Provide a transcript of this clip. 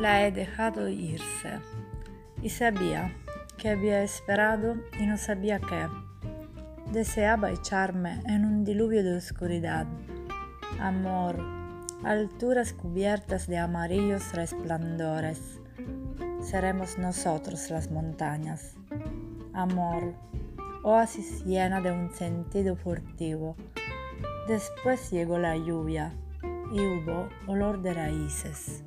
la he dejado irse. Y sabía que había esperado y no sabía qué. Deseaba echarme en un diluvio de oscuridad. Amor, alturas cubiertas de amarillos resplandores. Seremos nosotros las montañas. Amor, oasis llena de un sentido furtivo. Después llegó la lluvia y hubo olor de raíces.